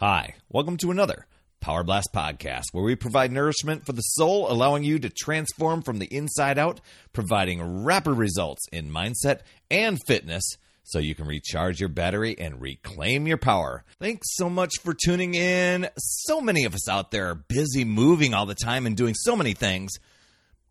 Hi, welcome to another Power Blast podcast where we provide nourishment for the soul, allowing you to transform from the inside out, providing rapid results in mindset and fitness so you can recharge your battery and reclaim your power. Thanks so much for tuning in. So many of us out there are busy moving all the time and doing so many things,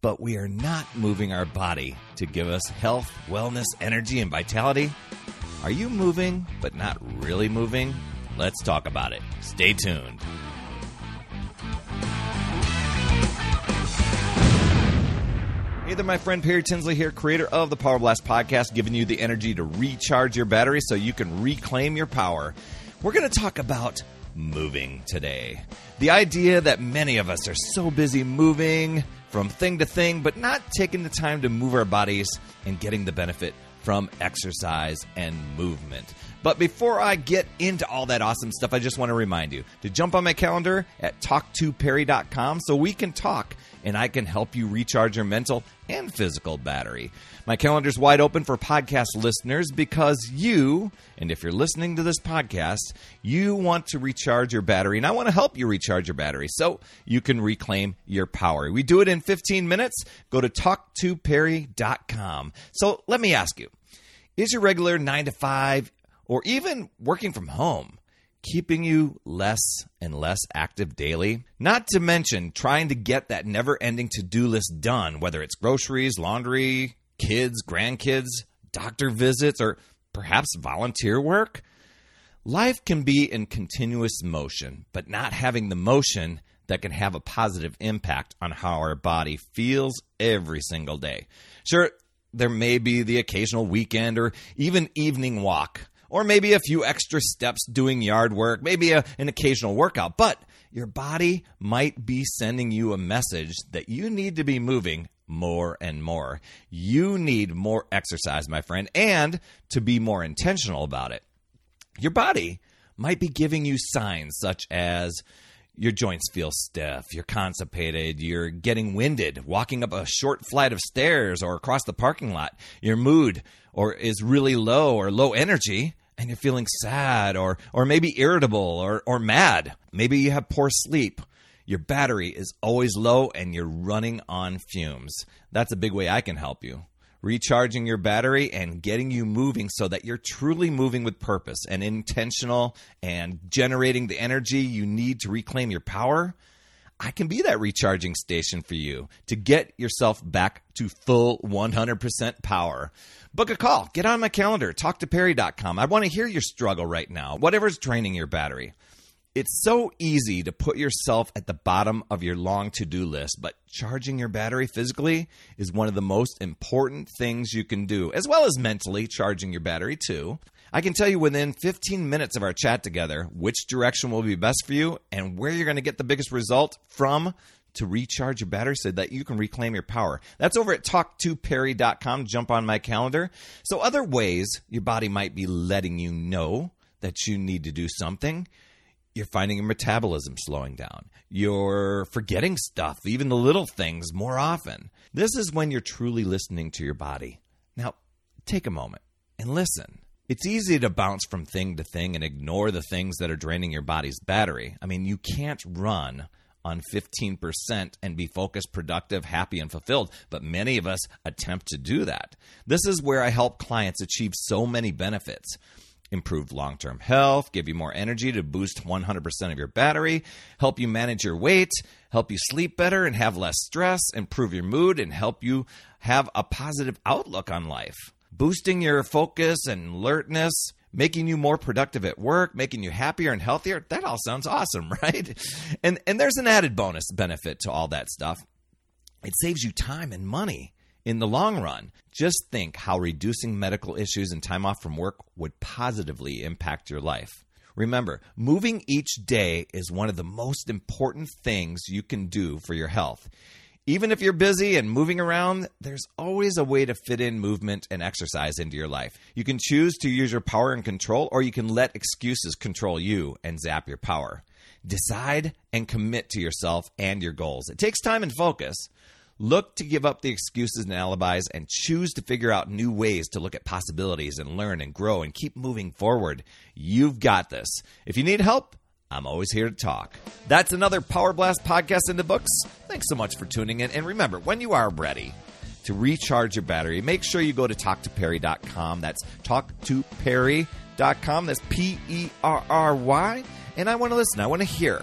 but we are not moving our body to give us health, wellness, energy, and vitality. Are you moving, but not really moving? Let's talk about it. Stay tuned. Hey there, my friend Perry Tinsley here, creator of the Power Blast podcast, giving you the energy to recharge your battery so you can reclaim your power. We're going to talk about moving today. The idea that many of us are so busy moving from thing to thing, but not taking the time to move our bodies and getting the benefit from exercise and movement. But before I get into all that awesome stuff, I just want to remind you to jump on my calendar at talktoperry.com so we can talk and I can help you recharge your mental and physical battery. My calendar's wide open for podcast listeners because you, and if you're listening to this podcast, you want to recharge your battery, and I want to help you recharge your battery so you can reclaim your power. We do it in 15 minutes. Go to talktoperry.com. So let me ask you is your regular 9 to 5 or even working from home keeping you less and less active daily. Not to mention trying to get that never ending to do list done, whether it's groceries, laundry, kids, grandkids, doctor visits, or perhaps volunteer work. Life can be in continuous motion, but not having the motion that can have a positive impact on how our body feels every single day. Sure, there may be the occasional weekend or even evening walk or maybe a few extra steps doing yard work, maybe a, an occasional workout. But your body might be sending you a message that you need to be moving more and more. You need more exercise, my friend, and to be more intentional about it. Your body might be giving you signs such as your joints feel stiff, you're constipated, you're getting winded, walking up a short flight of stairs or across the parking lot, your mood or is really low or low energy, and you're feeling sad or or maybe irritable or or mad. Maybe you have poor sleep. Your battery is always low and you're running on fumes. That's a big way I can help you. Recharging your battery and getting you moving so that you're truly moving with purpose and intentional and generating the energy you need to reclaim your power. I can be that recharging station for you to get yourself back to full 100% power. Book a call. Get on my calendar. TalkToPerry.com. I want to hear your struggle right now, whatever's draining your battery. It's so easy to put yourself at the bottom of your long to do list, but charging your battery physically is one of the most important things you can do, as well as mentally charging your battery too. I can tell you within 15 minutes of our chat together which direction will be best for you and where you're going to get the biggest result from to recharge your battery so that you can reclaim your power. That's over at talktoperry.com. Jump on my calendar. So, other ways your body might be letting you know that you need to do something. You're finding your metabolism slowing down. You're forgetting stuff, even the little things, more often. This is when you're truly listening to your body. Now, take a moment and listen. It's easy to bounce from thing to thing and ignore the things that are draining your body's battery. I mean, you can't run on 15% and be focused, productive, happy, and fulfilled. But many of us attempt to do that. This is where I help clients achieve so many benefits. Improve long term health, give you more energy to boost 100% of your battery, help you manage your weight, help you sleep better and have less stress, improve your mood, and help you have a positive outlook on life. Boosting your focus and alertness, making you more productive at work, making you happier and healthier. That all sounds awesome, right? And and there's an added bonus benefit to all that stuff. It saves you time and money in the long run. Just think how reducing medical issues and time off from work would positively impact your life. Remember, moving each day is one of the most important things you can do for your health. Even if you're busy and moving around, there's always a way to fit in movement and exercise into your life. You can choose to use your power and control, or you can let excuses control you and zap your power. Decide and commit to yourself and your goals. It takes time and focus. Look to give up the excuses and alibis and choose to figure out new ways to look at possibilities and learn and grow and keep moving forward. You've got this. If you need help, I'm always here to talk. That's another Power Blast podcast in the books. Thanks so much for tuning in. And remember, when you are ready to recharge your battery, make sure you go to talktoperry.com. That's talktoperry.com. That's P E R R Y. And I want to listen. I want to hear